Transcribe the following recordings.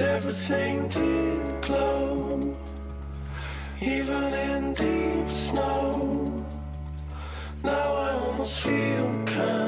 Everything did glow, even in deep snow. Now I almost feel kind.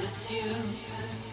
It's you.